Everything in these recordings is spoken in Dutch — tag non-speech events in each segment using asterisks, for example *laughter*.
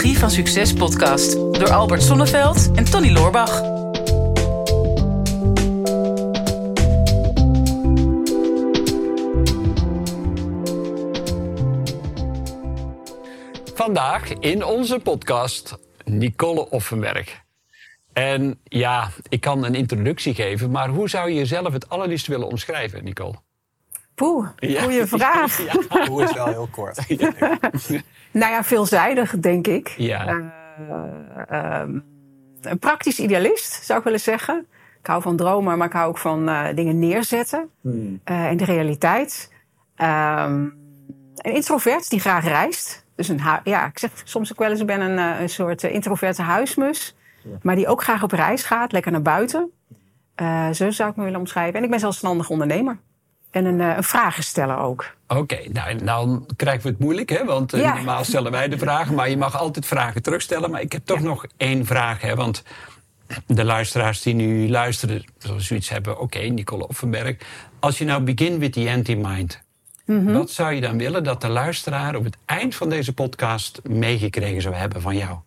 Psychologie van Succes podcast door Albert Sonneveld en Tony Loorbach. Vandaag in onze podcast Nicole Offenberg. En ja, ik kan een introductie geven, maar hoe zou je jezelf het allerliefst willen omschrijven, Nicole? Poeh, Ja. goeie *laughs* vraag. Ja. Hoe is wel heel kort. *laughs* Nou ja, veelzijdig, denk ik. Ja. Eh, ehm, een praktisch idealist, zou ik willen zeggen. Ik hou van dromen, maar ik hou ook van eh, dingen neerzetten. eh, in de realiteit. Ehm, een introvert die graag reist. Dus een ja, ik zeg soms ook wel eens, ik ben een, eh, een soort introverte huismus. Maar die ook graag op reis gaat, lekker naar buiten. Eh, zo zou ik me willen omschrijven. En ik ben zelfstandig ondernemer. En een, eh, een vragensteller ook. Oké, nou, nou krijgen we het moeilijk, hè? Want eh, Ja. normaal stellen wij de vragen, maar je mag altijd vragen terugstellen. Maar ik heb toch nog één vraag, hè? Want de luisteraars die nu luisteren, zullen zoiets hebben. Oké, Nicole Offenberg. Als je nou begint with the anti-mind. Mhm. Wat zou je dan willen dat de luisteraar op het eind van deze podcast meegekregen zou hebben van jou?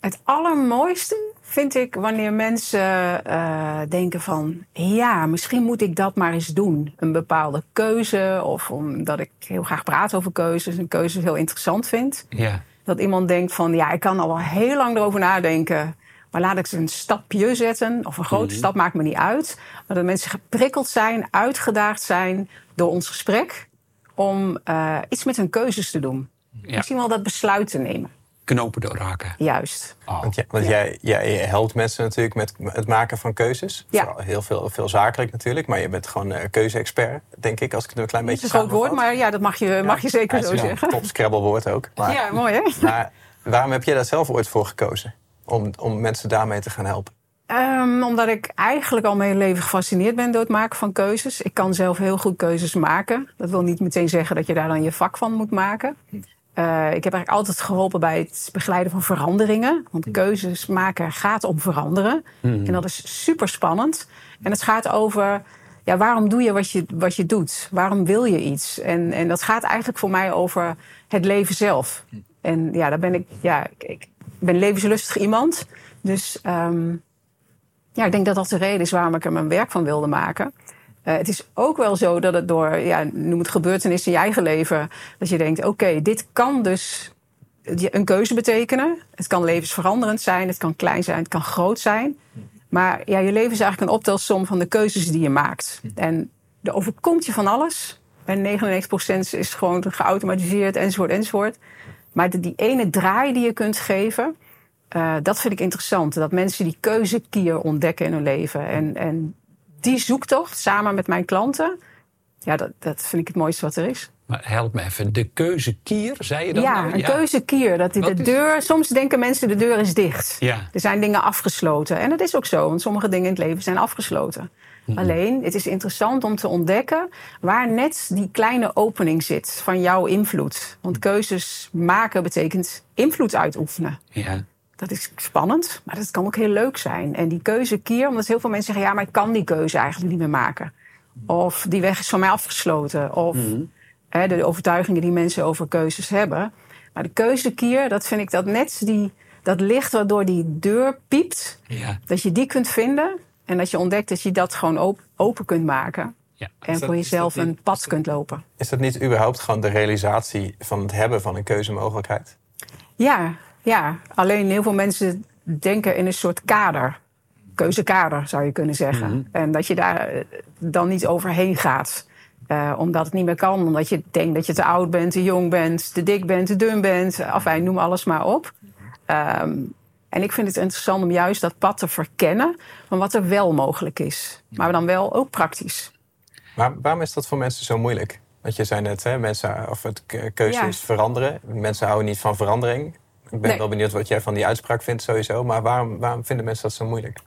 Het allermooiste vind ik wanneer mensen eh, denken van... ja, misschien moet ik dat maar eens doen. Een bepaalde keuze of omdat ik heel graag praat over keuzes... en keuzes heel interessant vind. Ja, Dat iemand denkt van, ja, ik kan al wel heel lang erover nadenken... maar laat ik ze een stapje zetten of een grote stap, maakt me niet uit. Maar dat mensen geprikkeld zijn, uitgedaagd zijn door ons gesprek... om eh, iets met hun keuzes te doen. ja. Misschien wel dat besluit te nemen, knopen doorhaken. juist. Oh. Want, jij, want jij, jij helpt mensen natuurlijk met het maken van keuzes. Ja. Vooral heel veel, veel zakelijk natuurlijk. Maar je bent gewoon eh, keuze-expert, denk ik, als ik het een klein Het beetje is een groot woord, maar ja, dat mag je, mag je zeker Ja, zo een zeggen. Top Scrabble-woord ook. *laughs* Maar, Ja, mooi hè? maar waarom heb jij daar zelf ooit voor gekozen? Om, om mensen daarmee te gaan helpen? Ehm, omdat ik eigenlijk al mijn hele leven gefascineerd ben door het maken van keuzes. Ik kan zelf heel goed keuzes maken. Dat wil niet meteen zeggen dat je daar dan je vak van moet maken. Eh, ik heb eigenlijk altijd geholpen bij het begeleiden van veranderingen. Want keuzes maken gaat om veranderen. En dat is super spannend. En het gaat over ja, waarom doe je wat, je wat je doet? Waarom wil je iets? En, en dat gaat eigenlijk voor mij over het leven zelf. En ja, daar ben ik, ja, ik, ik ben levenslustig iemand. Dus ehm, ja, ik denk dat dat de reden is waarom ik er mijn werk van wilde maken. Eh, het is ook wel zo dat het door, ja, noem het gebeurtenissen in je eigen leven, dat je denkt: oké, dit kan dus een keuze betekenen. Het kan levensveranderend zijn, het kan klein zijn, het kan groot zijn. Maar ja, je leven is eigenlijk een optelsom van de keuzes die je maakt. En er overkomt je van alles. En 99% is gewoon geautomatiseerd, enzovoort, enzovoort. Maar die ene draai die je kunt geven, eh, dat vind ik interessant. Dat mensen die keuzekier ontdekken in hun leven. En, en die zoektocht samen met mijn klanten, ja, dat, dat vind ik het mooiste wat er is. Maar help me even, de keuzekier, zei je dat ja, nou? een keuzekier. Dat die de deur, soms denken mensen de deur is dicht. Ja. Er zijn dingen afgesloten. En dat is ook zo, want sommige dingen in het leven zijn afgesloten. Alleen, het is interessant om te ontdekken waar net die kleine opening zit van jouw invloed. Want keuzes maken betekent invloed uitoefenen. Ja. Dat is spannend, maar dat kan ook heel leuk zijn. En die keuzekier, omdat heel veel mensen zeggen... ja, maar ik kan die keuze eigenlijk niet meer maken. Of die weg is van mij afgesloten. Of hè, de overtuigingen die mensen over keuzes hebben. Maar de keuzekier, dat vind ik dat net die, dat licht waardoor die deur piept... Ja. dat je die kunt vinden en dat je ontdekt dat je dat gewoon op- open kunt maken. Ja. En dat- voor jezelf niet- een pad kunt lopen. Is dat niet überhaupt gewoon de realisatie van het hebben van een keuzemogelijkheid? Ja, ja, alleen heel veel mensen denken in een soort kader. Keuzekader zou je kunnen zeggen. En dat je daar eh, dan niet overheen gaat. Eh, omdat het niet meer kan. Omdat je denkt dat je te oud bent, te jong bent, te dik bent, te dun bent. Afijn, noem alles maar op. Ehm, en ik vind het interessant om juist dat pad te verkennen van wat er wel mogelijk is. Maar dan wel ook praktisch. Waarom is dat voor mensen zo moeilijk? Want je zei net, hè, mensen, of het ke- keuze Ja. is veranderen. Mensen houden niet van verandering. Ik ben Nee. wel benieuwd wat jij van die uitspraak vindt sowieso. Maar waarom, waarom vinden mensen dat zo moeilijk?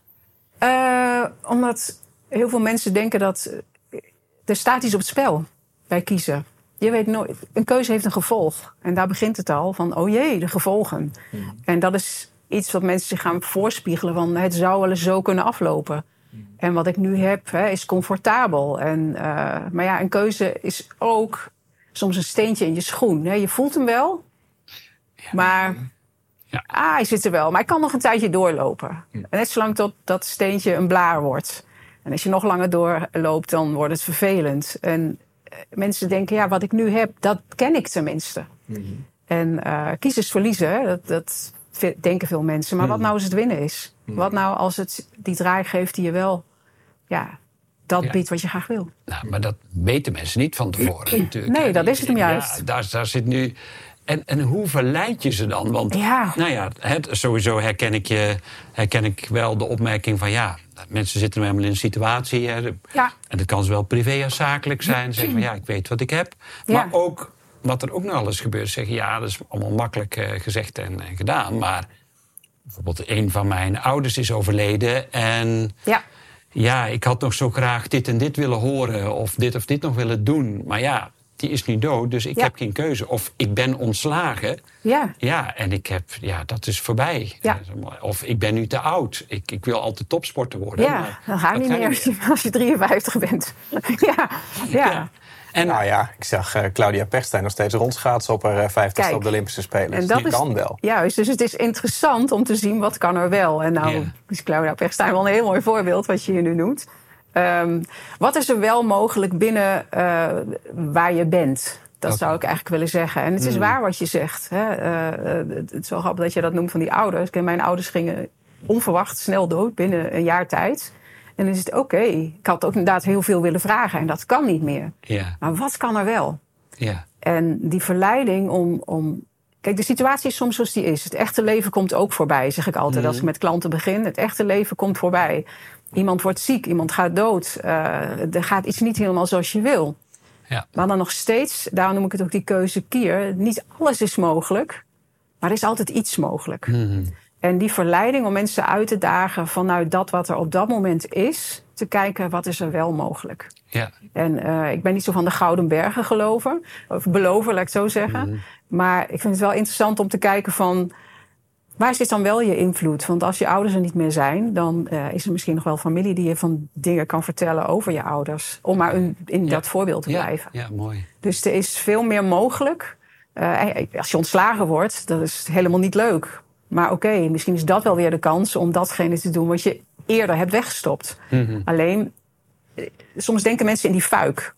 Eh, omdat heel veel mensen denken dat eh, er staat iets op het spel bij kiezen. Je weet nooit, een keuze heeft een gevolg. En daar begint het al van, oh jee, de gevolgen. En dat is iets wat mensen zich gaan voorspiegelen van, het zou wel eens zo kunnen aflopen. En wat ik nu heb, hè, is comfortabel. En, eh, maar ja, een keuze is ook soms een steentje in je schoen. Hè. Je voelt hem wel, maar Ja. Ah, hij zit er wel, maar ik kan nog een tijdje doorlopen. En net zolang tot dat steentje een blaar wordt. En als je nog langer doorloopt, dan wordt het vervelend. En eh, mensen denken, ja, wat ik nu heb, dat ken ik tenminste. En eh kiezen is verliezen? Dat, dat denken veel mensen. Maar wat nou als het winnen is? Wat nou als het die draai geeft die je wel, ja, dat Ja. biedt wat je graag wil? Nou, maar dat weten mensen niet van tevoren natuurlijk. Nee, dat is het hem Ja, juist. daar, daar zit nu... En, en hoe verleid je ze dan? Want Ja. nou ja, het, sowieso herken ik, je, herken ik wel de opmerking van... ja, mensen zitten nu helemaal in een situatie... Hè, Ja. en dat kan zowel privé als zakelijk zijn. *clears throat* Zeggen van ja, ik weet wat ik heb. Ja. Maar ook wat er ook nog alles gebeurt. Zeggen ja, dat is allemaal makkelijk eh, gezegd en, en gedaan. Maar bijvoorbeeld een van mijn ouders is overleden... en Ja, ja, ik had nog zo graag dit en dit willen horen of dit of dit nog willen doen. Maar ja, die is nu dood, dus ik Ja. heb geen keuze. Of ik ben ontslagen. ja. Ja, en ik heb, ja, dat is voorbij. Ja. Of ik ben nu te oud. Ik, ik wil altijd topsporter worden. Ja, maar dat gaat dat niet meer *laughs* als je, als je 53 bent. *laughs* ja, ja. Ja. En Nou ja, ik zag eh, Claudia Pechstein nog steeds rondschaatsen op haar 50ste Kijk, op de Olympische Spelen. En Dus dat die is, kan wel. Juist, dus het is interessant om te zien wat kan er wel. En nou is Claudia Pechstein wel een heel mooi voorbeeld wat je hier nu noemt. Ehm, wat is er wel mogelijk binnen eh, waar je bent? Dat zou ik eigenlijk willen zeggen. En het is waar wat je zegt. Hè? Eh, eh, het is wel grappig dat je dat noemt van die ouders. Kijk, Mijn ouders gingen onverwacht snel dood binnen een jaar tijd. En dan is het oké. Ik had ook inderdaad heel veel willen vragen en dat kan niet meer. Maar wat kan er wel? ja, En die verleiding om, om. Kijk, de situatie is soms zoals die is. Het echte leven komt ook voorbij, zeg ik altijd als ik met klanten begin. Het echte leven komt voorbij. Iemand wordt ziek, iemand gaat dood. eh, er gaat iets niet helemaal zoals je wil. ja. Maar dan nog steeds, daarom noem ik het ook die keuze kier. Niet alles is mogelijk, maar er is altijd iets mogelijk. Mhm. En die verleiding om mensen uit te dagen vanuit dat wat er op dat moment is, te kijken wat is er wel mogelijk. Ja. En eh, ik ben niet zo van de Gouden Bergen geloven. Of beloven, laat ik het zo zeggen. Maar ik vind het wel interessant om te kijken van... Waar zit dan wel je invloed? Want als je ouders er niet meer zijn... dan eh, is er misschien nog wel familie die je van dingen kan vertellen over je ouders. Om maar in, dat voorbeeld te ja, blijven. ja, mooi. Dus er is veel meer mogelijk. Eh, als je ontslagen wordt, dat is helemaal niet leuk. Maar oké, misschien is dat wel weer de kans om datgene te doen wat je eerder hebt weggestopt. Mhm. Alleen, soms denken mensen in die fuik.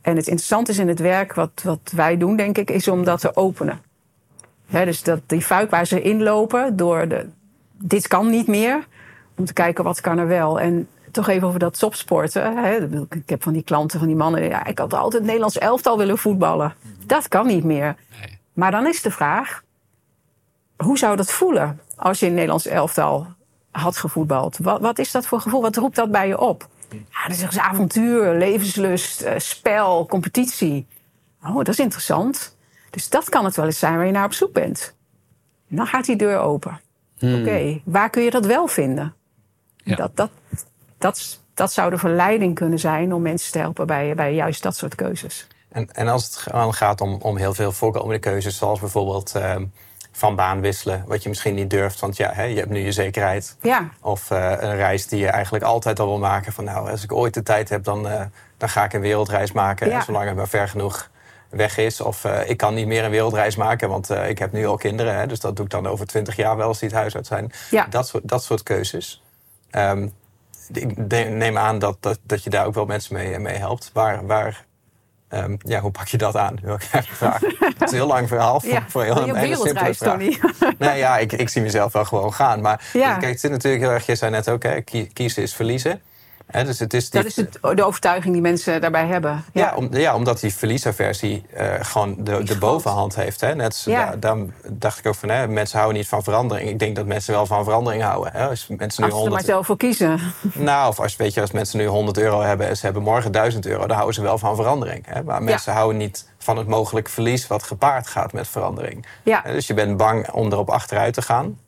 En het interessante is in het werk, wat, wat wij doen, denk ik, is om dat te openen. Dus dat die fuik waar ze inlopen door de, dit kan niet meer, om te kijken wat kan er wel. En toch even over dat topsporten. Ik heb van die klanten, van die mannen, ja, ik had altijd het Nederlands elftal willen voetballen. Dat kan niet meer. Nee. Maar dan is de vraag, hoe zou dat voelen als je in het Nederlands elftal had gevoetbald? Wat, wat is dat voor gevoel? Wat roept dat bij je op? Ja, dat is dus avontuur, levenslust, eh, spel, competitie. Oh, dat is interessant. Dus dat kan het wel eens zijn waar je naar op zoek bent. En dan gaat die deur open. Oké, waar kun je dat wel vinden? Ja. Dat, dat, dat, dat zou de verleiding kunnen zijn om mensen te helpen bij, bij juist dat soort keuzes. En, en als het gaat om, om heel veel voorkomende keuzes, zoals bijvoorbeeld ehm, van baan wisselen, wat je misschien niet durft, want ja, hè, je hebt nu je zekerheid. Ja, Of eh, een reis die je eigenlijk altijd al wil maken. Van nou, als ik ooit de tijd heb, dan, eh, dan ga ik een wereldreis maken. Ja. zolang het maar ver genoeg weg is. Of eh, ik kan niet meer een wereldreis maken, want ik heb nu al kinderen. Hè, dus dat doe ik dan over twintig jaar wel als die het huis uit zijn. Ja. Dat, soort, dat soort keuzes. Ehm, ik neem aan dat, dat, dat je daar ook wel mensen mee, mee helpt. Waar, waar, ehm, ja, hoe pak je dat aan? Wil ik. *laughs* Het is een heel lang verhaal voor, ja. voor heel, een hele simpele vraag. Tony. *laughs* Nee, ja, ik, ik zie mezelf wel gewoon gaan. Maar Ja. kijk, het zit natuurlijk heel erg, je zei net ook, hè, kiezen is verliezen. Dus het is die, Dat is het, de overtuiging die mensen daarbij hebben. ja, om, ja, omdat die verliesaversie eh gewoon de, de bovenhand heeft. Hè. Net, Ja. da- daarom dacht ik ook van, hè, mensen houden niet van verandering. Ik denk dat mensen wel van verandering houden. Hè. Als mensen nu Als ze er maar 100, zelf voor kiezen. *laughs* nou, of als, weet je, als mensen nu 100 euro hebben en ze hebben morgen 1000 euro, dan houden ze wel van verandering. Hè. Maar mensen houden niet van het mogelijk verlies wat gepaard gaat met verandering. Dus je bent bang om erop achteruit te gaan.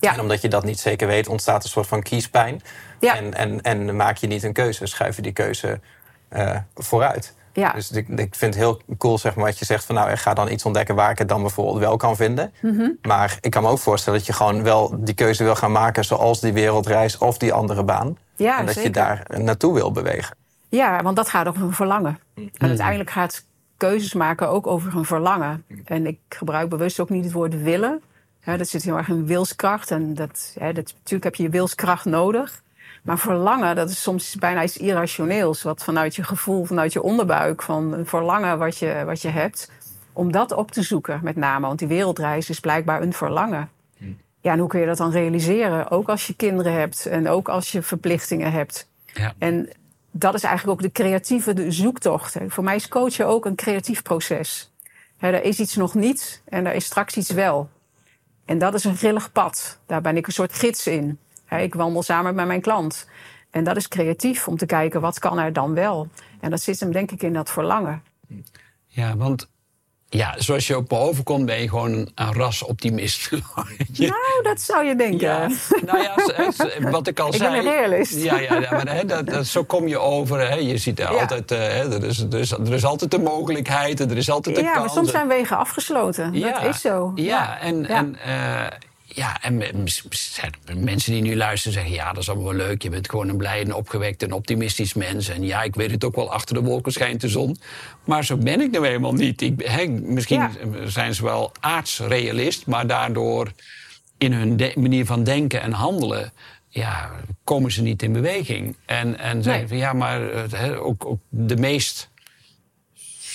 Ja. En omdat je dat niet zeker weet, ontstaat een soort van kiespijn. Ja. En, en, en maak je niet een keuze, schuif je die keuze eh, vooruit. Ja. Dus ik, ik vind het heel cool zeg maar, wat je zegt van nou, ik ga dan iets ontdekken waar ik het dan bijvoorbeeld wel kan vinden. Mhm. Maar ik kan me ook voorstellen dat je gewoon wel die keuze wil gaan maken zoals die wereldreis of die andere baan. Ja, en dat je daar naartoe wil bewegen. Ja, want dat gaat over een verlangen. En uiteindelijk gaat keuzes maken ook over een verlangen. En ik gebruik bewust ook niet het woord willen. Ja, dat zit heel erg in wilskracht. En dat, ja, dat, natuurlijk heb je je wilskracht nodig. Maar verlangen, dat is soms bijna iets irrationeels. Wat vanuit je gevoel, vanuit je onderbuik, van een verlangen wat je, wat je hebt. Om dat op te zoeken, met name. Want die wereldreis is blijkbaar een verlangen. Ja, en hoe kun je dat dan realiseren? Ook als je kinderen hebt en ook als je verplichtingen hebt. Ja. En dat is eigenlijk ook de creatieve de zoektocht. Voor mij is coachen ook een creatief proces. Er is iets nog niet en er is straks iets wel. En dat is een grillig pad. Daar ben ik een soort gids in. Ik wandel samen met mijn klant. En dat is creatief om te kijken wat kan er dan wel. En dat zit hem denk ik in dat verlangen. Ja, want ja, zoals je op me overkomt, ben je gewoon een, een ras-optimist. *laughs* Nou, dat zou je denken. Ja, nou ja, *laughs* wat ik al Ik ben zei. een realist. Ja, ja, ja maar hè, dat, dat, zo kom je over. Hè. Je ziet er Ja. altijd, eh, hè, er, is, er, is, er is altijd de mogelijkheid, er is altijd de Ja, maar kans. soms zijn wegen afgesloten. Ja, Dat is zo. Ja, en, Ja. en, eh, ja, en mensen die nu luisteren zeggen... ja, dat is allemaal wel leuk. Je bent gewoon een blij en opgewekt en optimistisch mens. En ja, ik weet het ook wel, achter de wolken schijnt de zon. Maar zo ben ik nou eenmaal niet. Ik, misschien Ja. zijn ze wel aardsrealist... maar daardoor in hun manier van denken en handelen... Ja, komen ze niet in beweging. En, en zeggen Nee. van ja, maar eh, ook, ook de meest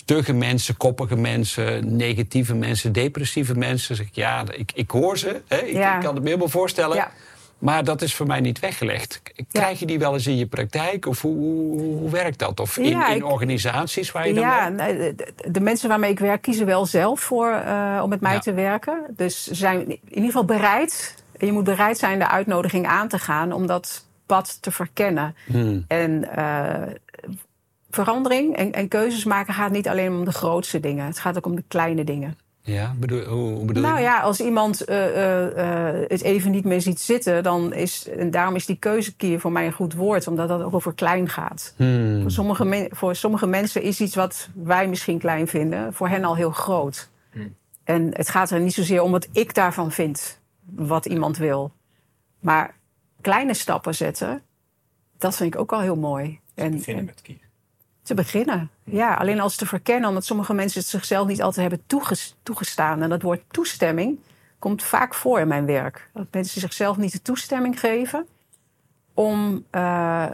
stugge mensen, koppige mensen, negatieve mensen, depressieve mensen. Zeg ik, ja, ik, ik hoor ze. Hè? Ik, Ja. ik kan het me helemaal voorstellen. Ja. Maar dat is voor mij niet weggelegd. Krijg je die wel eens in je praktijk? Of hoe, hoe, hoe werkt dat? Of in, Ja, in organisaties waar je dan Ja, werkt? de, mensen waarmee ik werk kiezen wel zelf voor eh, om met mij Ja. te werken. Dus ze zijn in ieder geval bereid. Je moet bereid zijn de uitnodiging aan te gaan om dat pad te verkennen. Hmm. En eh, verandering en, en keuzes maken gaat niet alleen om de grootste dingen. Het gaat ook om de kleine dingen. Ja, bedoel, hoe, bedoel Nou je? ja, als iemand eh, eh, eh, het even niet meer ziet zitten, dan is, en daarom is die keuzekier voor mij een goed woord, omdat dat ook over klein gaat. Hmm. Voor, sommige men- voor sommige mensen is iets wat wij misschien klein vinden, voor hen al heel groot. En het gaat er niet zozeer om wat ik daarvan vind, wat iemand wil. Maar kleine stappen zetten, dat vind ik ook al heel mooi. En, Beginnen en met kiezen. Te beginnen. Ja, alleen als te verkennen, omdat sommige mensen het zichzelf niet altijd hebben toeges- toegestaan. En dat woord toestemming komt vaak voor in mijn werk. Dat mensen zichzelf niet de toestemming geven om eh,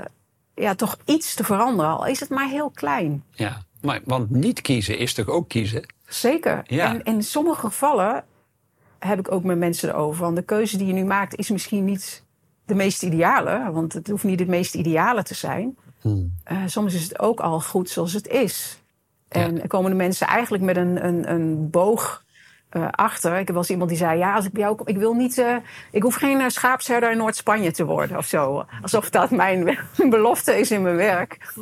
ja, toch iets te veranderen, al is het maar heel klein. Ja, maar, want niet kiezen is toch ook kiezen? Zeker. Ja. En in sommige gevallen heb ik ook met mensen erover. Want de keuze die je nu maakt is misschien niet de meest ideale. Want het hoeft niet het meest ideale te zijn. Eh, soms is het ook al goed zoals het is. En Ja. komen de mensen eigenlijk met een, een, een boog eh, achter. Ik heb wel eens iemand die zei: Ja, als ik bij jou kom, ik wil niet. eh, ik hoef geen schaapsherder in Noord-Spanje te worden of zo. Alsof dat mijn *laughs* belofte is in mijn werk.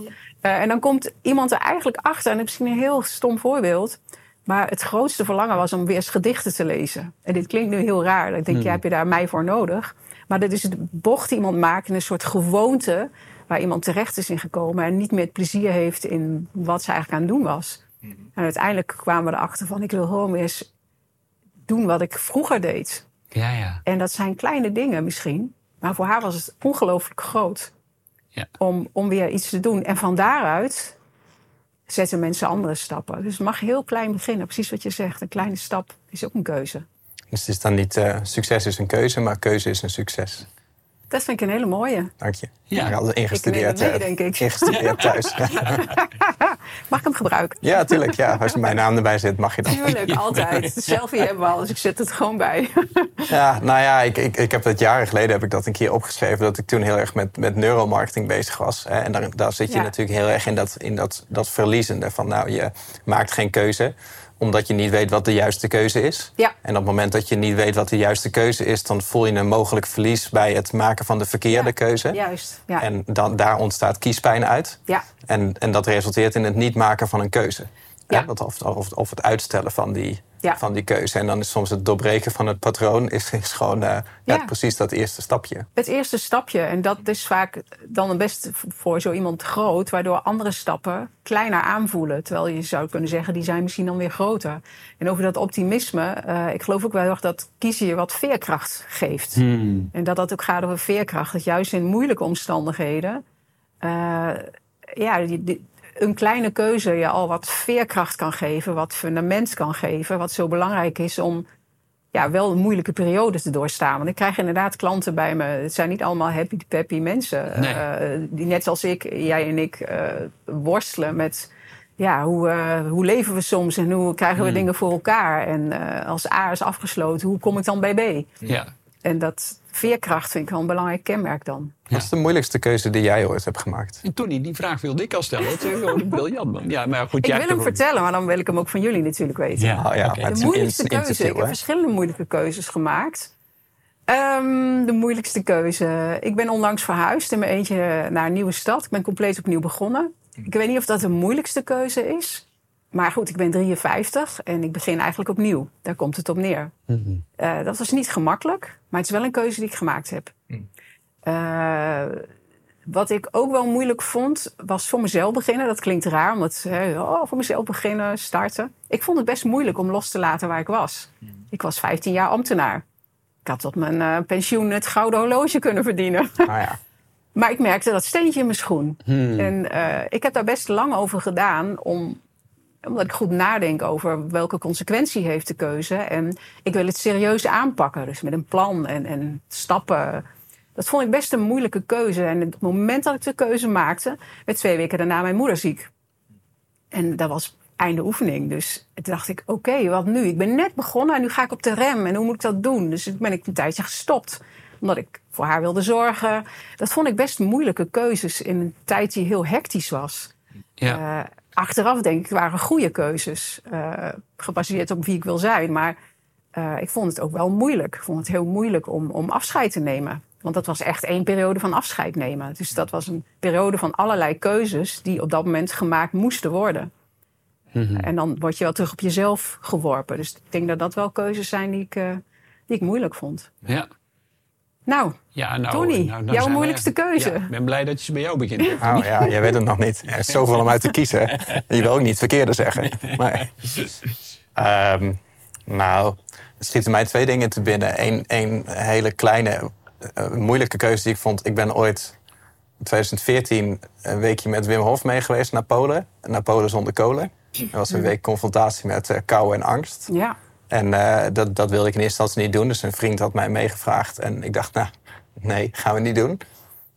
En dan komt iemand er eigenlijk achter. En dat is misschien een heel stom voorbeeld. Maar het grootste verlangen was om weer eens gedichten te lezen. En dit klinkt nu heel raar. Ik denk, ja, heb je daar mij voor nodig? Maar dat is de bocht die iemand maakt in een soort gewoonte... waar iemand terecht is in gekomen... en niet meer het plezier heeft in wat ze eigenlijk aan het doen was. En uiteindelijk kwamen we erachter van... ik wil gewoon weer eens doen wat ik vroeger deed. Ja, ja. En dat zijn kleine dingen misschien. Maar voor haar was het ongelooflijk groot. Ja. Om, om weer iets te doen. En van daaruit zetten mensen andere stappen. Dus het mag heel klein beginnen. Precies wat je zegt. Een kleine stap is ook een keuze. Dus het is dan niet eh, succes is een keuze, maar keuze is een succes. Dat vind ik een hele mooie. Dank je. Ja. Ik had het ingestudeerd, Ik neem het mee, denk ik. ingestudeerd *laughs* thuis. *laughs* Mag ik hem gebruiken? ja, tuurlijk. Ja. Als mijn naam erbij zit, mag je dat. Tuurlijk, altijd. *laughs* Selfie hebben we al, dus ik zet het gewoon bij. Ja, nou ja, ik, ik, ik heb het jaren geleden heb ik dat een keer opgeschreven... dat ik toen heel erg met, met neuromarketing bezig was. Hè. En daar, daar zit je Ja. natuurlijk heel erg in dat, in dat, dat verliezende. Van nou, je maakt geen keuze omdat je niet weet wat de juiste keuze is. Ja. En op het moment dat je niet weet wat de juiste keuze is... dan voel je een mogelijk verlies bij het maken van de verkeerde Ja. keuze. Juist. Ja. En dan, daar ontstaat kiespijn uit. ja. En, en dat resulteert in het niet maken van een keuze. Ja. Hè, wat- Of, of, of het uitstellen van die, Ja. van die keuze. En dan is soms het doorbreken van het patroon is, is gewoon eh, ja. Ja. precies dat eerste stapje. Het eerste stapje. En dat is vaak dan het beste voor zo iemand groot, waardoor andere stappen kleiner aanvoelen. Terwijl je zou kunnen zeggen, die zijn misschien dan weer groter. En over dat optimisme, eh, ik geloof ook wel heel erg dat kiezen je wat veerkracht geeft. En dat dat ook gaat over veerkracht. Dat juist in moeilijke omstandigheden, eh, ja, die, die- een kleine keuze je al wat veerkracht kan geven, wat fundament kan geven, wat zo belangrijk is om ja, wel een moeilijke periode te doorstaan. Want ik krijg inderdaad klanten bij me. Het zijn niet allemaal happy peppy mensen. Nee. eh, die net zoals ik, jij en ik, eh, worstelen met... Ja, hoe, eh, hoe leven we soms en hoe krijgen we Hmm. dingen voor elkaar? En als A is afgesloten, hoe kom ik dan bij B? Ja. En dat veerkracht vind ik wel een belangrijk kenmerk dan. Wat is de moeilijkste keuze die jij ooit hebt gemaakt? En Tony, die vraag wilde ik al stellen. Dat is gewoon briljant, man. Ja, maar goed, Ik jij wil hem er- vertellen, maar dan wil ik hem ook van jullie natuurlijk weten. Ja, Oh ja, De moeilijkste keuze. Ik heb verschillende moeilijke keuzes gemaakt. Ehm, de moeilijkste keuze. Ik ben onlangs verhuisd in mijn eentje naar een nieuwe stad. Ik ben compleet opnieuw begonnen. Ik weet niet of dat de moeilijkste keuze is. Maar goed, ik ben 53 en ik begin eigenlijk opnieuw. Daar komt het op neer. Eh, dat was niet gemakkelijk, maar het is wel een keuze die ik gemaakt heb. Eh, wat ik ook wel moeilijk vond, was voor mezelf beginnen. Dat klinkt raar, omdat hè, oh, voor mezelf beginnen, starten. Ik vond het best moeilijk om los te laten waar ik was. Ik was 15 jaar ambtenaar. Ik had op mijn eh, pensioen het gouden horloge kunnen verdienen. Ah ja. *laughs* Maar ik merkte dat steentje in mijn schoen. En eh, ik heb daar best lang over gedaan om omdat ik goed nadenk over welke consequentie heeft de keuze. En ik wil het serieus aanpakken. Dus met een plan en, en stappen. Dat vond ik best een moeilijke keuze. En het moment dat ik de keuze maakte, werd twee weken daarna mijn moeder ziek. En dat was einde oefening. Dus toen dacht ik, oké, wat nu? Ik ben net begonnen en nu ga ik op de rem. En hoe moet ik dat doen? Dus toen ben ik een tijdje gestopt. Omdat ik voor haar wilde zorgen. Dat vond ik best moeilijke keuzes in een tijd die heel hectisch was. Ja. Eh, achteraf denk ik waren goede keuzes. eh, gebaseerd op wie ik wil zijn. Maar eh, ik vond het ook wel moeilijk. Ik vond het heel moeilijk om, om afscheid te nemen. Want dat was echt één periode van afscheid nemen. Dus dat was een periode van allerlei keuzes die op dat moment gemaakt moesten worden. En dan word je wel terug op jezelf geworpen. Dus ik denk dat dat wel keuzes zijn die ik, eh, die ik moeilijk vond. ja. Nou, Ja, nou, Tony, nou, nou jouw moeilijkste echt- keuze. Ja, ik ben blij dat je ze bij jou begint. Oh ja, jij weet het nog niet. Er is zoveel om uit te kiezen. Je wil ook niet het verkeerde zeggen. Maar, Ehm, nou, er schieten mij twee dingen te binnen. Eén één hele kleine, eh, moeilijke keuze die ik vond. Ik ben ooit in 2014 een weekje met Wim Hof mee geweest naar Polen. Naar Polen zonder kolen. Dat was een week confrontatie met eh, kou en angst. ja. En eh, dat, dat wilde ik in eerste instantie niet doen. Dus een vriend had mij meegevraagd. En ik dacht, nou, nee, gaan we niet doen.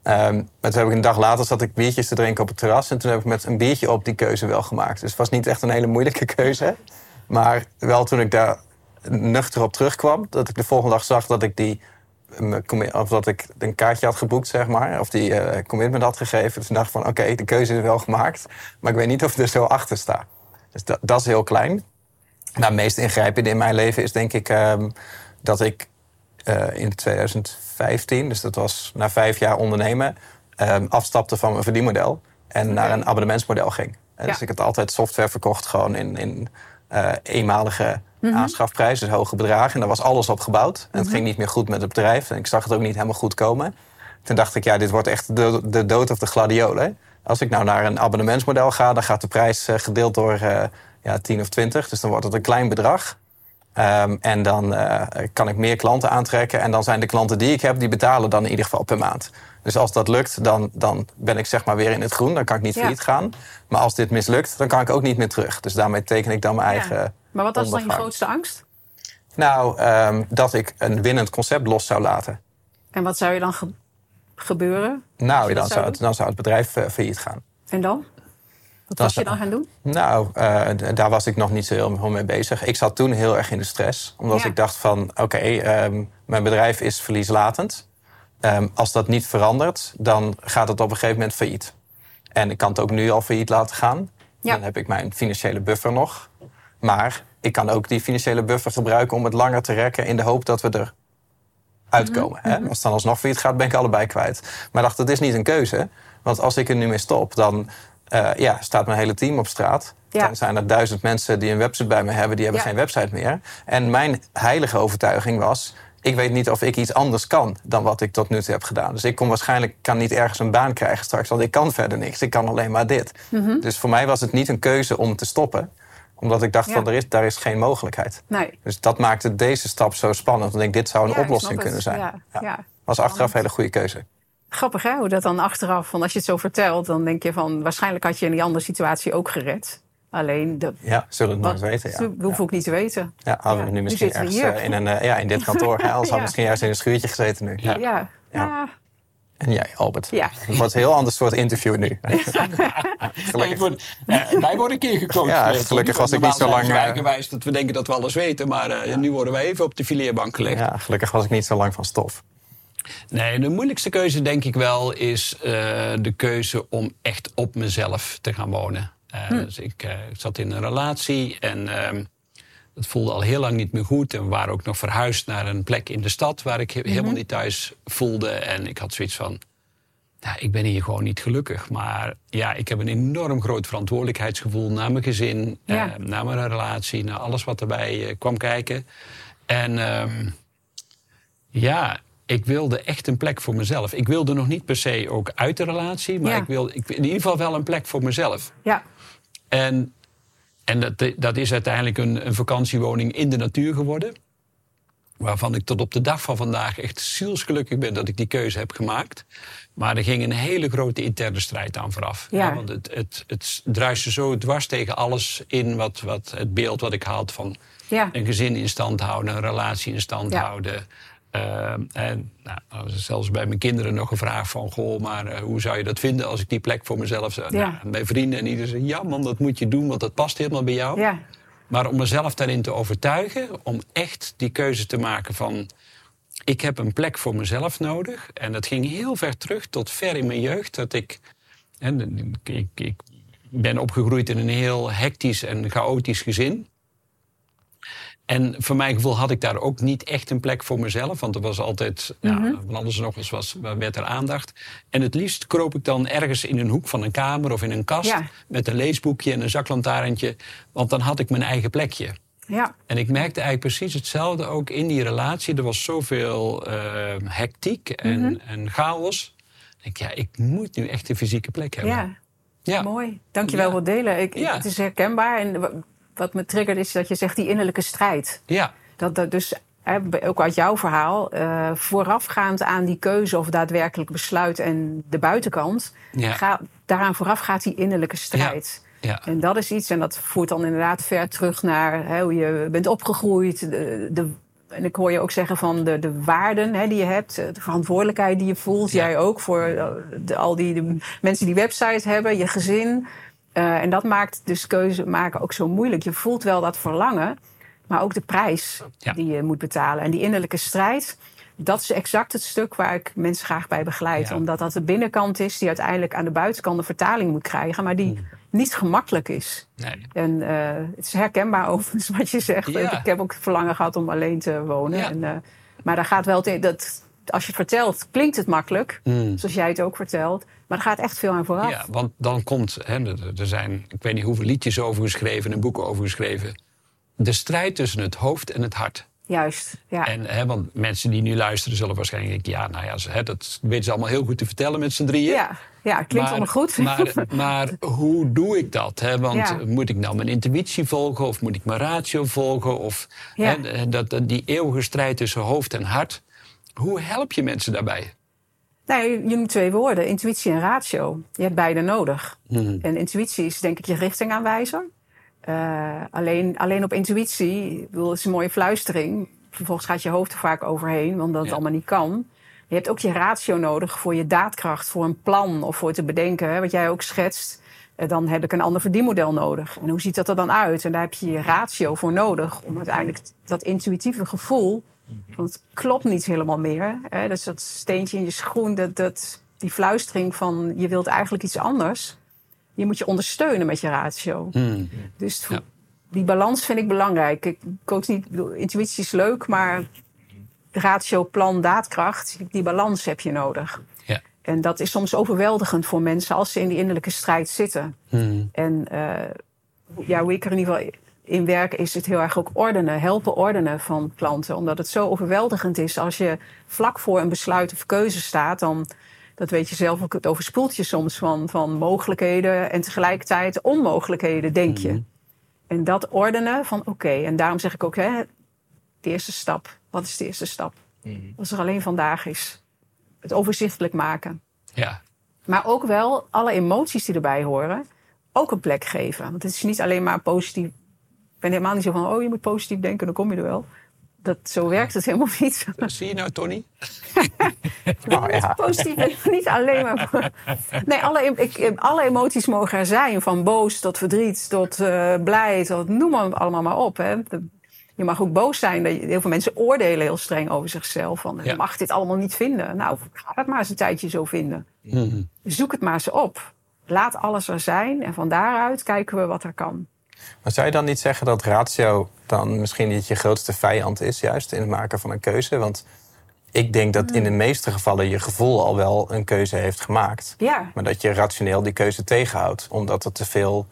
Ehm, maar toen heb ik een dag later zat ik biertjes te drinken op het terras. En toen heb ik met een biertje op die keuze wel gemaakt. Dus het was niet echt een hele moeilijke keuze. Maar wel toen ik daar nuchter op terugkwam, dat ik de volgende dag zag dat ik die. Of dat ik een kaartje had geboekt, zeg maar. Of die eh, commitment had gegeven. Dus ik dacht van, oké, de keuze is wel gemaakt. Maar ik weet niet of ik er zo achter sta. Dus dat is heel klein. Nou, het meest ingrijpende in mijn leven is denk ik ehm, dat ik eh, in 2015, dus dat was na vijf jaar ondernemen, ehm, afstapte van mijn verdienmodel en naar een abonnementsmodel ging. Dus ik had altijd software verkocht gewoon in, in eh, eenmalige aanschafprijs, dus hoge bedragen. En daar was alles op gebouwd. En het ging niet meer goed met het bedrijf. En ik zag het ook niet helemaal goed komen. Toen dacht ik, ja, dit wordt echt de, de dood of de gladiolen. Als ik nou naar een abonnementsmodel ga, dan gaat de prijs eh, gedeeld door ja, 10 of 20. Dus dan wordt het een klein bedrag. Ehm, en dan eh, kan ik meer klanten aantrekken. En dan zijn de klanten die ik heb, die betalen dan in ieder geval per maand. Dus als dat lukt, dan, dan ben ik zeg maar weer in het groen. Dan kan ik niet Ja. failliet gaan. Maar als dit mislukt, dan kan ik ook niet meer terug. Dus daarmee teken ik dan mijn eigen. Ja. Maar wat was dan je grootste angst? Nou, ehm, dat ik een winnend concept los zou laten. En wat zou je dan ge- gebeuren? Nou, je dan zou het, dan zou het bedrijf eh, failliet gaan. En dan? Wat was je dan gaan doen? Nou, eh, daar was ik nog niet zo heel veel mee bezig. Ik zat toen heel erg in de stress. Omdat Ja. ik dacht van, oké, ehm, mijn bedrijf is verlieslatend. Ehm, als dat niet verandert, dan gaat het op een gegeven moment failliet. En ik kan het ook nu al failliet laten gaan. Ja. Dan heb ik mijn financiële buffer nog. Maar ik kan ook die financiële buffer gebruiken om het langer te rekken... in de hoop dat we er uitkomen. Mhm. hè? Als het dan alsnog failliet gaat, ben ik allebei kwijt. Maar ik dacht, dat is niet een keuze. Want als ik er nu mee stop, dan eh, ja, staat mijn hele team op straat. Ja. Dan zijn er duizend mensen die een website bij me hebben... die hebben Ja. geen website meer. En mijn heilige overtuiging was... ik weet niet of ik iets anders kan dan wat ik tot nu toe heb gedaan. Dus ik kon waarschijnlijk kan niet ergens een baan krijgen straks... want ik kan verder niks, ik kan alleen maar dit. Mhm. Dus voor mij was het niet een keuze om te stoppen... omdat ik dacht Ja. van, er is, daar is geen mogelijkheid. Nee. Dus dat maakte deze stap zo spannend. Want ik denk, dit zou een Ja, oplossing kunnen zijn. Ja, ja. Was achteraf een hele goede keuze. Grappig hè, hoe dat dan achteraf, want als je het zo vertelt, dan denk je van waarschijnlijk had je in die andere situatie ook gered. Alleen, dat, Ja, zullen het nooit weten. Ja. dat hoef ik niet te weten. Ja, hadden we Ja, nu nu misschien zitten we ergens hier. eh, in, een, eh, ja, in dit *laughs* kantoor. we Ja. misschien juist in een schuurtje gezeten nu. Ja. Ja, ja. En jij, Albert. Ja. Het wordt een heel ander soort interview nu. *laughs* Nee, ik word- eh, wij worden een keer gecoacht. Ja, gelukkig was ik niet zo lang, we dat we denken dat we alles weten. Maar eh, nu worden wij even op de fileerbank gelegd. Ja, gelukkig was ik niet zo lang van stof. Nee, de moeilijkste keuze denk ik wel is eh, de keuze om echt op mezelf te gaan wonen. Eh, Dus ik, eh, ik zat in een relatie en ehm het voelde al heel lang niet meer goed. En we waren ook nog verhuisd naar een plek in de stad waar ik he- helemaal niet thuis voelde. En ik had zoiets van, ja, ik ben hier gewoon niet gelukkig. Maar ja, ik heb een enorm groot verantwoordelijkheidsgevoel naar mijn gezin, Ja. naar mijn relatie, naar alles wat erbij kwam kijken. En ehm, ja, ik wilde echt een plek voor mezelf. Ik wilde nog niet per se ook uit de relatie, maar Ja. ik wilde ik, in ieder geval wel een plek voor mezelf. ja. En, en dat, dat is uiteindelijk een, een vakantiewoning in de natuur geworden. Waarvan ik tot op de dag van vandaag echt zielsgelukkig ben dat ik die keuze heb gemaakt. Maar er ging een hele grote interne strijd aan vooraf. Ja. want het, het, het druiste zo dwars tegen alles in wat, wat het beeld wat ik had van Ja. een gezin in stand houden, een relatie in stand Ja. houden. Ehm, en nou, zelfs bij mijn kinderen nog een vraag van... goh, maar eh, hoe zou je dat vinden als ik die plek voor mezelf zou... Ja. Nou, bij vrienden en iedereen zei... ja man, dat moet je doen, want dat past helemaal bij jou. ja. Maar om mezelf daarin te overtuigen... om echt die keuze te maken van... ik heb een plek voor mezelf nodig. En dat ging heel ver terug tot ver in mijn jeugd. Dat ik, en, ik, ik ben opgegroeid in een heel hectisch en chaotisch gezin... En voor mijn gevoel had ik daar ook niet echt een plek voor mezelf. Want er was altijd, ja, van alles en nog eens was, werd er aandacht. En het liefst kroop ik dan ergens in een hoek van een kamer of in een kast... Ja. met een leesboekje en een zaklantaarntje. Want dan had ik mijn eigen plekje. ja. En ik merkte eigenlijk precies hetzelfde ook in die relatie. Er was zoveel eh, hectiek en, en chaos. Ik denk, ja, ik moet nu echt een fysieke plek hebben. ja. Ja. Mooi. Dankjewel Ja. voor het delen. Ik, Ja. Het is herkenbaar. En wat me triggert is dat je zegt die innerlijke strijd. Ja, Dat, dat dus, hè, ook uit jouw verhaal, eh, voorafgaand aan die keuze of daadwerkelijk besluit en de buitenkant, Ja. ga, daaraan vooraf gaat die innerlijke strijd. ja. En dat is iets, en dat voert dan inderdaad ver terug naar hè, hoe je bent opgegroeid. De, de, en ik hoor je ook zeggen van de, de waarden hè, die je hebt, de verantwoordelijkheid die je voelt. Jij ook voor eh, de, al die mensen die websites hebben, je gezin. Eh, en dat maakt dus keuze maken ook zo moeilijk. Je voelt wel dat verlangen, maar ook de prijs Ja. die je moet betalen. En die innerlijke strijd, dat is exact het stuk waar ik mensen graag bij begeleid. Ja. Omdat dat de binnenkant is die uiteindelijk aan de buitenkant de vertaling moet krijgen, maar die Hmm. niet gemakkelijk is. Nee. En eh, het is herkenbaar *laughs* overigens wat je zegt. Ja. Ik, heb ook verlangen gehad om alleen te wonen. En, eh, maar daar gaat wel dat, als je het vertelt, klinkt het makkelijk, Mm. zoals jij het ook vertelt. Maar er gaat echt veel aan vooraf. Ja, want dan komt, hè, er zijn, ik weet niet hoeveel liedjes over geschreven en boeken over geschreven. De strijd tussen het hoofd en het hart. Juist. Ja. En, hè, want mensen die nu luisteren zullen waarschijnlijk denken, ja, nou ja, ze- hè, dat weten ze allemaal heel goed te vertellen met z'n drieën. ja. ja, klinkt allemaal goed. Maar, *laughs* maar hoe doe ik dat? Hè? Want Ja. moet ik nou mijn intuïtie volgen of moet ik mijn ratio volgen? Of Ja. hè, dat, dat- die eeuwige strijd tussen hoofd en hart. Hoe help je mensen daarbij? Nee, je noemt twee woorden, intuïtie en ratio. Je hebt beide nodig. Hmm. En intuïtie is denk ik je richtingaanwijzer. Eh alleen, alleen op intuïtie, het is een mooie fluistering. Vervolgens gaat je hoofd er vaak overheen, want dat het allemaal niet kan. Je hebt ook je ratio nodig voor je daadkracht, voor een plan of voor te bedenken. Hè, wat jij ook schetst. Eh, dan heb ik een ander verdienmodel nodig. En hoe ziet dat er dan uit? En daar heb je je ratio voor nodig. Om uiteindelijk dat intuïtieve gevoel. Want het klopt niet helemaal meer. Hè? Dus dat steentje in je schoen, dat, dat, die fluistering van je wilt eigenlijk iets anders. Je moet je ondersteunen met je ratio. Hmm. Dus Ja. die balans vind ik belangrijk. Ik coach niet, bedoel, intuïtie is leuk, maar ratio, plan, daadkracht, die balans heb je nodig. Ja. En dat is soms overweldigend voor mensen als ze in die innerlijke strijd zitten. Hmm. En eh, ja, hoe ik er in ieder geval in werk, is het heel erg ook ordenen, helpen ordenen van klanten. Omdat het zo overweldigend is als je vlak voor een besluit of keuze staat, dan, dat weet je zelf ook, het overspoelt je soms van, van mogelijkheden en tegelijkertijd onmogelijkheden, denk je. En dat ordenen van oké, en daarom zeg ik ook, hè, de eerste stap. Wat is de eerste stap? Als er alleen vandaag is. Het overzichtelijk maken. Ja. Maar ook wel alle emoties die erbij horen. ook een plek geven. Want het is niet alleen maar positief. Ik ben helemaal niet zo van, oh, je moet positief denken, dan kom je er wel. Dat, zo werkt het helemaal niet. *laughs* Zie je nou, Tony? *laughs* Nou ja. Positief, niet alleen maar. Nee, alle, ik, alle emoties mogen er zijn. Van boos tot verdriet, tot eh, blij, tot noem maar allemaal maar op. Hè. De- Je mag ook boos zijn. Heel veel mensen oordelen heel streng over zichzelf. Van, Ja. Mag dit allemaal niet vinden. Nou, ga het maar eens een tijdje zo vinden. Mhm. Zoek het maar eens op. Laat alles er zijn. En van daaruit kijken we wat er kan. Maar zou je dan niet zeggen dat ratio dan misschien niet je grootste vijand is, juist in het maken van een keuze? Want ik denk dat in de meeste gevallen je gevoel al wel een keuze heeft gemaakt. Ja, Maar dat je rationeel die keuze tegenhoudt, omdat het te veel.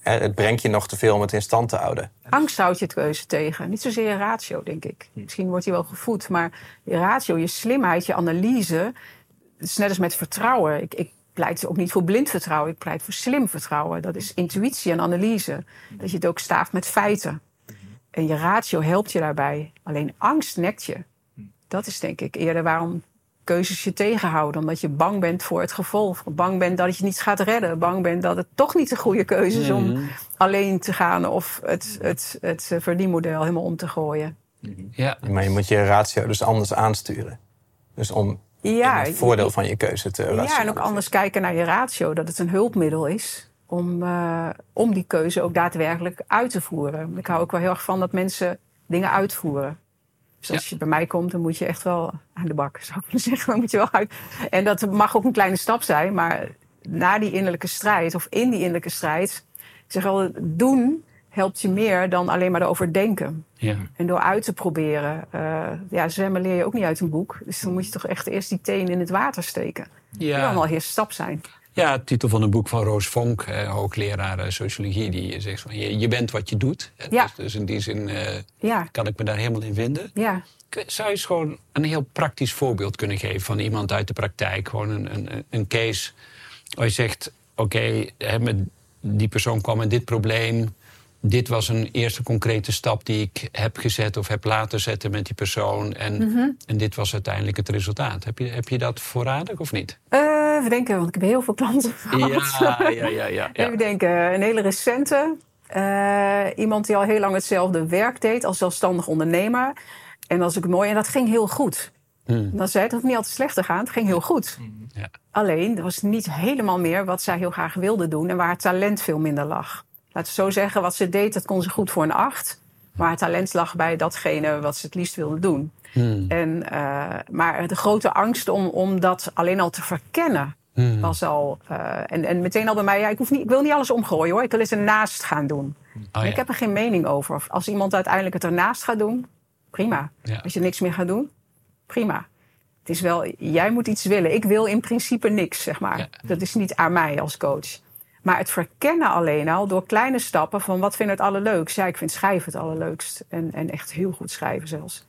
Het brengt je nog te veel om het in stand te houden. angst houdt je het keuze tegen. Niet zozeer je ratio, denk ik. Misschien wordt die wel gevoed. Maar je ratio, je slimheid, je analyse... Het is net als met vertrouwen. Ik, ik pleit ook niet voor blind vertrouwen. Ik pleit voor slim vertrouwen. Dat is intuïtie en analyse. Dat je het ook staaft met feiten. En je ratio helpt je daarbij. Alleen angst nekt je. Dat is denk ik eerder waarom keuzes je tegenhouden. Omdat je bang bent voor het gevolg. Bang bent dat je niets gaat redden. Bang bent dat het toch niet de goede keuze is om alleen te gaan of het, het, het eh, verdienmodel helemaal om te gooien. Ja. Maar je moet je ratio dus anders aansturen. Dus om Ja, het voordeel van je keuze te ja, en ook anders kijken naar je ratio. Dat het een hulpmiddel is om, eh, om die keuze ook daadwerkelijk uit te voeren. Ik hou ook wel heel erg van dat mensen dingen uitvoeren. Dus als je bij mij komt, dan moet je echt wel aan de bak, zou ik willen *laughs* zeggen. Dan moet je wel uit. En dat mag ook een kleine stap zijn, maar na die innerlijke strijd of in die innerlijke strijd, ik zeg al, doen helpt je meer dan alleen maar erover denken. Ja. En door uit te proberen. eh, ja, zwemmen leer je ook niet uit een boek. Dus dan moet je toch echt eerst die teen in het water steken. Dat kan Ja. wel eerste stap zijn. ja, het titel van een boek van Roos Vonk, eh, hoogleraar eh, sociologie, die zegt van je, je bent wat je doet. Ja. Dus, dus in die zin eh, Ja, kan ik me daar helemaal in vinden. ja. Zou je eens gewoon een heel praktisch voorbeeld kunnen geven van iemand uit de praktijk? Gewoon een, een, een case waar je zegt: Oké, met die persoon kwam met dit probleem. Dit was een eerste concrete stap die ik heb gezet of heb laten zetten met die persoon. En, Mhm. en dit was uiteindelijk het resultaat. Heb je, heb je dat voorradig of niet? Eh, even denken, want ik heb heel veel klanten gehad. ja, ja, ja. ja. *laughs* Even denken, een hele recente. eh, iemand die al heel lang hetzelfde werk deed als zelfstandig ondernemer. En dat is ook mooi. En dat ging heel goed. Hmm. Dan zei het, hoeft niet altijd slecht te gaan. Het ging heel goed. Ja. Alleen, er was niet helemaal meer wat zij heel graag wilde doen. En waar het talent veel minder lag. Laten we zo zeggen, wat ze deed, dat kon ze goed voor een acht. Maar het talent lag bij datgene wat ze het liefst wilde doen. Hmm. En, eh, maar de grote angst om, om dat alleen al te verkennen Hmm. was al. eh, en, en meteen al bij mij, ja, ik, hoef niet, ik wil niet alles omgooien hoor. Ik wil eens ernaast gaan doen. Oh, ja. Ik heb er geen mening over. Of Als iemand uiteindelijk het ernaast gaat doen, prima. Ja. Als je niks meer gaat doen, prima. Het is wel, jij moet iets willen. Ik wil in principe niks, zeg maar. Ja. Dat is niet aan mij als coach. Maar het verkennen alleen al door kleine stappen van wat vind ik het allerleukst. Ja, ik vind schrijven het allerleukst. En, en echt heel goed schrijven zelfs.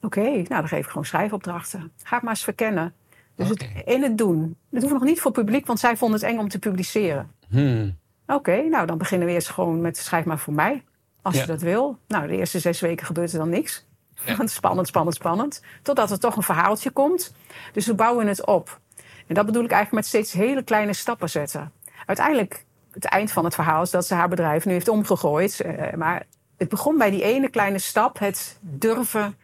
Oké, nou dan geef ik gewoon schrijfopdrachten. Ga het maar eens verkennen. Dus het in het doen. Dat hoeft nog niet voor publiek, want zij vonden het eng om te publiceren. Hmm. Oké, nou dan beginnen we eerst gewoon met schrijf maar voor mij. Als Ja. je dat wil. Nou, de eerste zes weken gebeurt er dan niks. Ja. *laughs* spannend, spannend, spannend. Totdat er toch een verhaaltje komt. Dus we bouwen het op. En dat bedoel ik eigenlijk met steeds hele kleine stappen zetten. Uiteindelijk, het eind van het verhaal is dat ze haar bedrijf nu heeft omgegooid. Eh, maar het begon bij die ene kleine stap. Het durven,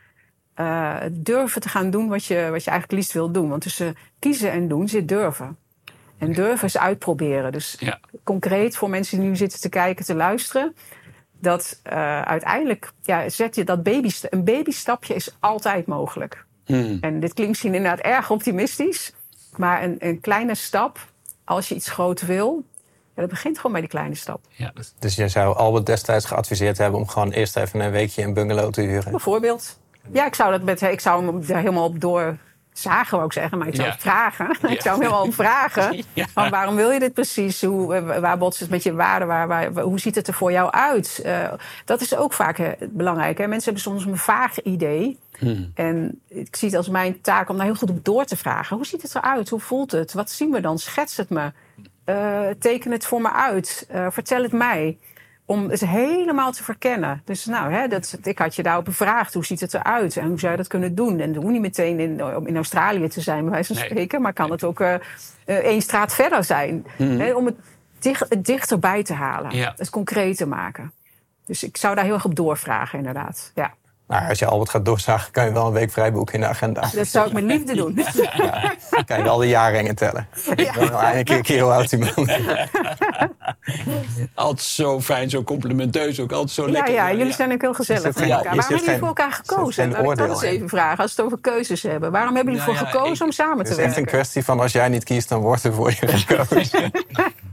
eh, durven te gaan doen wat je, wat je eigenlijk liefst wil doen. Want tussen kiezen en doen zit durven. En durven is uitproberen. Dus Ja. concreet voor mensen die nu zitten te kijken, te luisteren. Dat eh, uiteindelijk ja, zet je dat baby, een babystapje is altijd mogelijk. Hmm. En dit klinkt misschien inderdaad erg optimistisch. Maar een, een kleine stap, als je iets groot wil, ja, dat begint gewoon bij die kleine stap. Ja. Dus jij zou Albert destijds geadviseerd hebben om gewoon eerst even een weekje een bungalow te huren. Bijvoorbeeld. Ja, ik zou, dat met, ik zou hem daar helemaal op door zagen, wou ik zeggen. Maar ik zou Ja. het vragen. *laughs* ik zou hem helemaal *laughs* vragen. Ja. Van waarom wil je dit precies? Hoe, eh, waar botst het met je waarde? Waar, waar, hoe ziet het er voor jou uit? Eh, dat is ook vaak eh, belangrijk. Hè? Mensen hebben soms een vaag idee. Hmm. En ik zie het als mijn taak om daar heel goed op door te vragen. Hoe ziet het eruit? Hoe voelt het? Wat zien we dan? Schets het me. Teken het voor me uit. Vertel het mij. Om het helemaal te verkennen. Dus nou, hè, dat, ik had je daarop bevraagd. Hoe ziet het eruit? En hoe zou je dat kunnen doen? En hoe niet meteen in, om in Australië te zijn, bij wijze van Nee. spreken. Maar kan het ook eh, één straat verder zijn. Hè, om het dicht, het dichterbij te halen. Ja. Het concreet te maken. Dus ik zou daar heel erg op doorvragen, inderdaad. Ja, Nou, als je Albert gaat doorzagen, kan je wel een week vrijboeken in de agenda. dat zou ik met liefde doen. Dan kan je al de jaarringen tellen. Ik ben wel eindelijk een keer hoe oud die man. Altijd zo fijn, zo complimenteus ook. Altijd zo Ja, lekker. ja, jullie zijn ook heel gezellig met elkaar. Waarom hebben jullie voor elkaar gekozen? Laat ik dat eens even vragen, als we het over keuzes hebben. Waarom hebben jullie Nou ervoor ja, gekozen ik- om samen Het te is echt een werken? kwestie van als jij niet kiest, dan wordt er voor je gekozen. *laughs*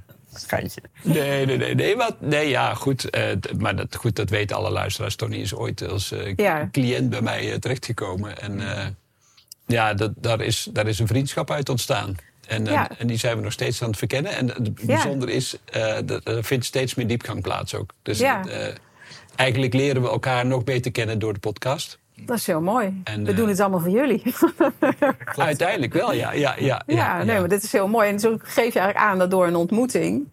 Nee, nee, nee. Nee, wat, nee ja, goed. eh, maar dat, goed, dat weten alle luisteraars. Tony is ooit als eh, Ja. cliënt bij mij eh, terechtgekomen. En ja, dat, daar, is, daar is een vriendschap uit ontstaan. En, Ja. en die zijn we nog steeds aan het verkennen. En het bijzondere is, er vindt steeds meer diepgang plaats ook. Dus Ja. eigenlijk leren we elkaar nog beter kennen door de podcast. Dat is heel mooi. En, we doen het allemaal voor jullie. Uiteindelijk wel, ja. Ja, ja, ja, Ja, nee, ja. maar dit is heel mooi. En zo geef je eigenlijk aan dat door een ontmoeting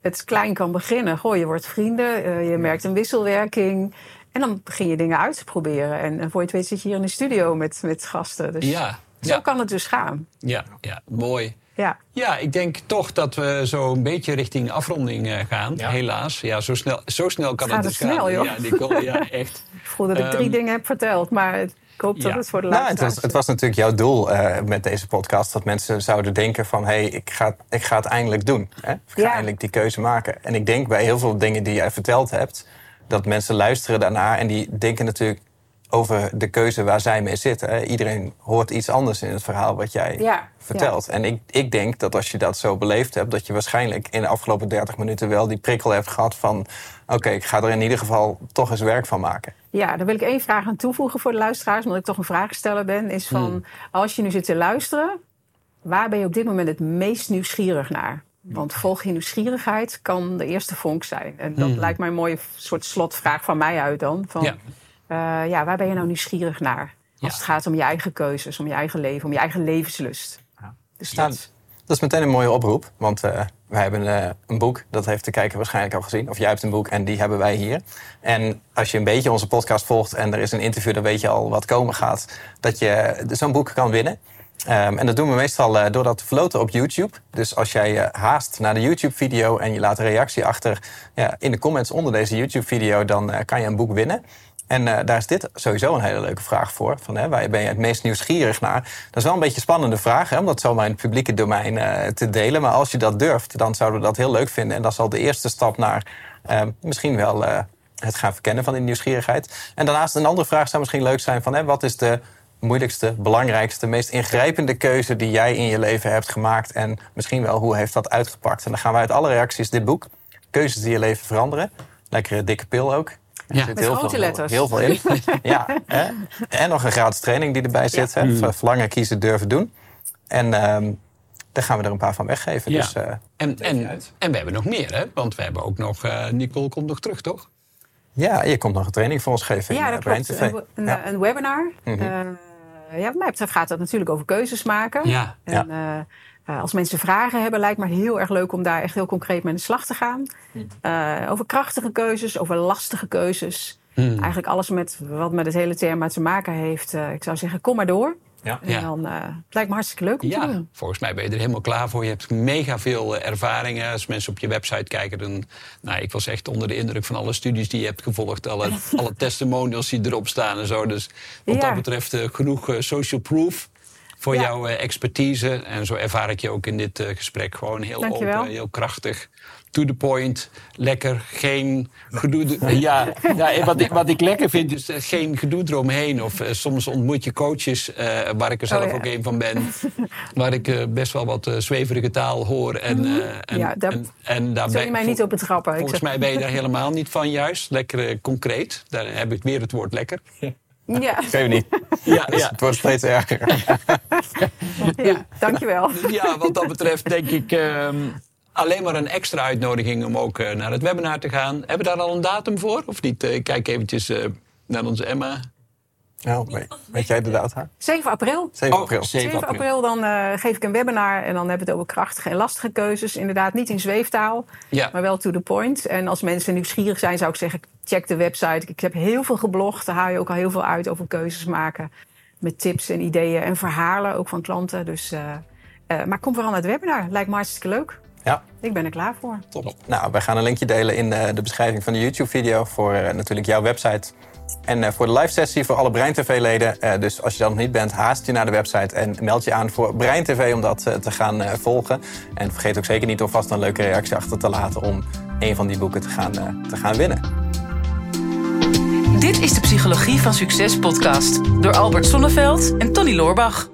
het klein kan beginnen. Goh, je wordt vrienden, eh, je merkt een wisselwerking. En dan begin je dingen uit te proberen. En, en voor je het weet zit je hier in de studio met, met gasten. Dus ja, zo ja, kan het dus gaan. ja, ja, mooi. Ja, Ja, ik denk toch dat we zo een beetje richting afronding eh, gaan. Helaas. Ja, zo snel, zo snel kan Gaat het dus snel, gaan. joh. Ja, Nicole, ja, echt. *laughs* ik voel dat ik drie Ehm, dingen heb verteld. Maar ik hoop dat ja. het voor de Nou, het was, het was natuurlijk jouw doel eh, met deze podcast. Dat mensen zouden denken van... hé, hey, ik, ga, ik ga het eindelijk doen. Hè? Ik ga Ja. eindelijk die keuze maken. En ik denk bij heel veel dingen die jij verteld hebt... dat mensen luisteren daarna en die denken natuurlijk over de keuze waar zij mee zitten. Hè? Iedereen hoort iets anders in het verhaal wat jij Ja, vertelt. En ik, ik denk dat als je dat zo beleefd hebt... dat je waarschijnlijk in de afgelopen 30 minuten wel die prikkel hebt gehad van... oké, ik ga er in ieder geval toch eens werk van maken. Ja, daar wil ik één vraag aan toevoegen voor de luisteraars, omdat ik toch een vraagsteller ben. Is van, Hmm. als je nu zit te luisteren, waar ben je op dit moment het meest nieuwsgierig naar? Want volg je nieuwsgierigheid kan de eerste vonk zijn. En dat lijkt mij een mooie soort slotvraag van mij uit dan. Van, Hmm. Ja. Ja. ja, waar ben je nou nieuwsgierig naar? Als Ja. het gaat om je eigen keuzes, om je eigen leven, om je eigen levenslust. Dus Nou, dat, Dat is meteen een mooie oproep, want eh, wij hebben eh, een boek. Dat heeft de kijker waarschijnlijk al gezien. Of jij hebt een boek en die hebben wij hier. En als je een beetje onze podcast volgt en er is een interview... dan weet je al wat komen gaat, dat je zo'n boek kan winnen. Ehm, en dat doen we meestal eh, door dat te floten op YouTube. Dus als jij eh, haast naar de YouTube-video en je laat een reactie achter... Ja, in de comments onder deze YouTube-video, dan eh, kan je een boek winnen. En eh, daar is dit sowieso een hele leuke vraag voor. Van, hè, waar ben je het meest nieuwsgierig naar? Dat is wel een beetje een spannende vraag, hè, om dat zomaar in het publieke domein eh, te delen. Maar als je dat durft, dan zouden we dat heel leuk vinden. En dat is al de eerste stap naar eh, misschien wel het gaan verkennen van die nieuwsgierigheid. En daarnaast een andere vraag zou misschien leuk zijn van... Hè, wat is de moeilijkste, belangrijkste, meest ingrijpende keuze... die jij in je leven hebt gemaakt? En misschien wel, hoe heeft dat uitgepakt? En dan gaan we uit alle reacties dit boek... Keuzes die je leven veranderen. Lekkere dikke pil ook. Er Ja. zit Met heel grote veel, letters. Heel veel in. *laughs* ja, hè? En nog een gratis training die erbij zit. Hè? Mm. Verlangen, kiezen, durven doen. En ehm daar gaan we er een paar van weggeven. Ja. Dus, eh, En, en, en we hebben nog meer, hè? Want we hebben ook nog... eh, Nicole komt nog terug, toch? ja, je komt nog een training voor ons geven ja, in dat Brain klopt. TV. Een, een, Ja. een webinar. Eh, ja, wat mij betreft gaat dat natuurlijk over keuzes maken. Ja. En, eh, eh, als mensen vragen hebben, lijkt me heel erg leuk om daar echt heel concreet mee aan de slag te gaan. Eh, over krachtige keuzes, over lastige keuzes. Hmm. Eigenlijk alles met, wat met het hele thema te maken heeft. Eh, ik zou zeggen, kom maar door. Ja. En dan, eh, het lijkt me hartstikke leuk om te Ja, doen. volgens mij ben je er helemaal klaar voor. Je hebt mega veel ervaringen. Als mensen op je website kijken, dan... Nou, ik was echt onder de indruk van alle studies die je hebt gevolgd. Alle, *laughs* alle testimonials die erop staan en zo. Dus wat Ja. dat betreft genoeg social proof voor Ja. jouw eh, expertise. En zo ervaar ik je ook in dit eh, gesprek. Gewoon heel Dankjewel. open, heel krachtig. To the point, lekker, geen gedoe. *laughs* Ja, wat, ik, wat ik lekker vind is eh, geen gedoe eromheen. Of soms ontmoet je coaches, eh, waar ik er zelf Oh, ja. ook een van ben. *laughs* waar ik best wel wat zweverige taal hoor. En, eh, en, Mhm. Ja, daar en, en daar ben je mij niet op betrappen? Ik Volgens zeg- mij ben je daar helemaal niet van juist. Lekker concreet. Daar heb ik weer het woord lekker. *laughs* Ja, Geef niet. Ja, *laughs* Dus ja. Het wordt steeds erger. ja, dankjewel. ja, wat dat betreft denk ik ehm, alleen maar een extra uitnodiging om ook eh, naar het webinar te gaan. Hebben we daar al een datum voor? Of niet? Eh, kijk eventjes eh, naar onze Emma. Nou, weet, weet jij de data? 7 april. 7 Oh, april. 7 7 april. april dan eh, geef ik een webinar en dan hebben we het over krachtige en lastige keuzes. Inderdaad, niet in zweeftaal, Ja. maar wel to the point. En als mensen nieuwsgierig zijn, zou ik zeggen, check de website. Ik heb heel veel geblogd, daar haal je ook al heel veel uit over keuzes maken. Met tips en ideeën en verhalen, ook van klanten. Dus, eh, eh, maar kom vooral naar het webinar, lijkt me hartstikke leuk. Ja. Ik ben er klaar voor. Top. Nou, wij gaan een linkje delen in eh, de beschrijving van de YouTube-video voor eh, natuurlijk jouw website. En eh, voor de live sessie voor alle Brein TV-leden. dus als je dat nog niet bent, haast je naar de website en meld je aan voor Brein TV om dat te gaan volgen. En vergeet ook zeker niet om vast een leuke reactie achter te laten om een van die boeken te gaan, te gaan winnen. Dit is de Psychologie van Succes podcast door Albert Sonneveld en Tony Loorbach.